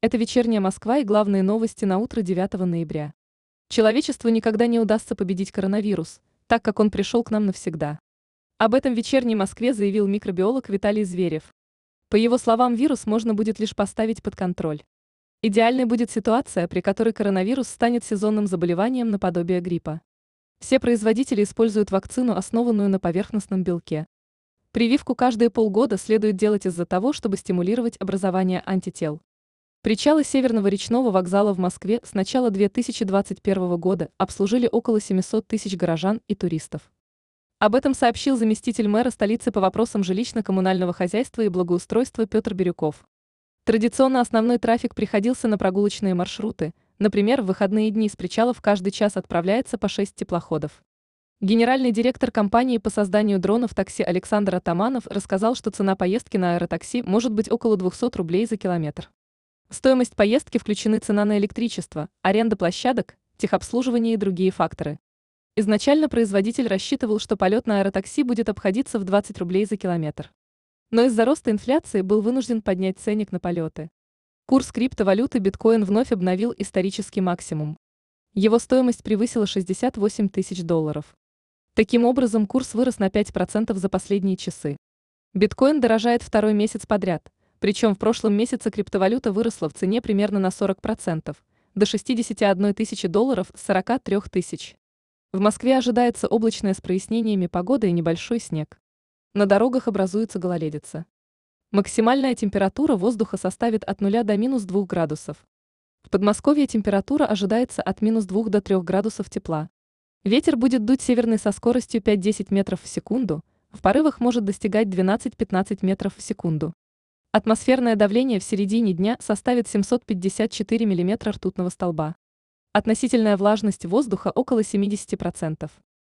Это вечерняя Москва и главные новости на утро 9 ноября. Человечеству никогда не удастся победить коронавирус, так как он пришел к нам навсегда. Об этом в вечерней Москве заявил микробиолог Виталий Зверев. По его словам, вирус можно будет лишь поставить под контроль. Идеальной будет ситуация, при которой коронавирус станет сезонным заболеванием наподобие гриппа. Все производители используют вакцину, основанную на поверхностном белке. Прививку каждые полгода следует делать из-за того, чтобы стимулировать образование антител. Причалы Северного речного вокзала в Москве с начала 2021 года обслужили около 700 тысяч горожан и туристов. Об этом сообщил заместитель мэра столицы по вопросам жилищно-коммунального хозяйства и благоустройства Петр Бирюков. Традиционно основной трафик приходился на прогулочные маршруты, например, в выходные дни с причалов каждый час отправляется по 6 теплоходов. Генеральный директор компании по созданию дронов такси Александр Атаманов рассказал, что цена поездки на аэротакси может быть около 200 рублей за километр. В стоимость поездки включены цена на электричество, аренда площадок, техобслуживание и другие факторы. Изначально производитель рассчитывал, что полет на аэротакси будет обходиться в 20 рублей за километр. Но из-за роста инфляции был вынужден поднять ценник на полеты. Курс криптовалюты биткоин вновь обновил исторический максимум. Его стоимость превысила 68 тысяч долларов. Таким образом, курс вырос на 5% за последние часы. Биткоин дорожает второй месяц подряд – причем в прошлом месяце криптовалюта выросла в цене примерно на 40%, до 61 тысячи долларов с 43 тысяч. В Москве ожидается облачное с прояснениями погоды и небольшой снег. На дорогах образуется гололедица. Максимальная температура воздуха составит от 0 до минус 2 градусов. В Подмосковье температура ожидается от минус 2 до 3 градусов тепла. Ветер будет дуть северный со скоростью 5-10 метров в секунду, в порывах может достигать 12-15 метров в секунду. Атмосферное давление в середине дня составит 754 мм ртутного столба. Относительная влажность воздуха около 70%.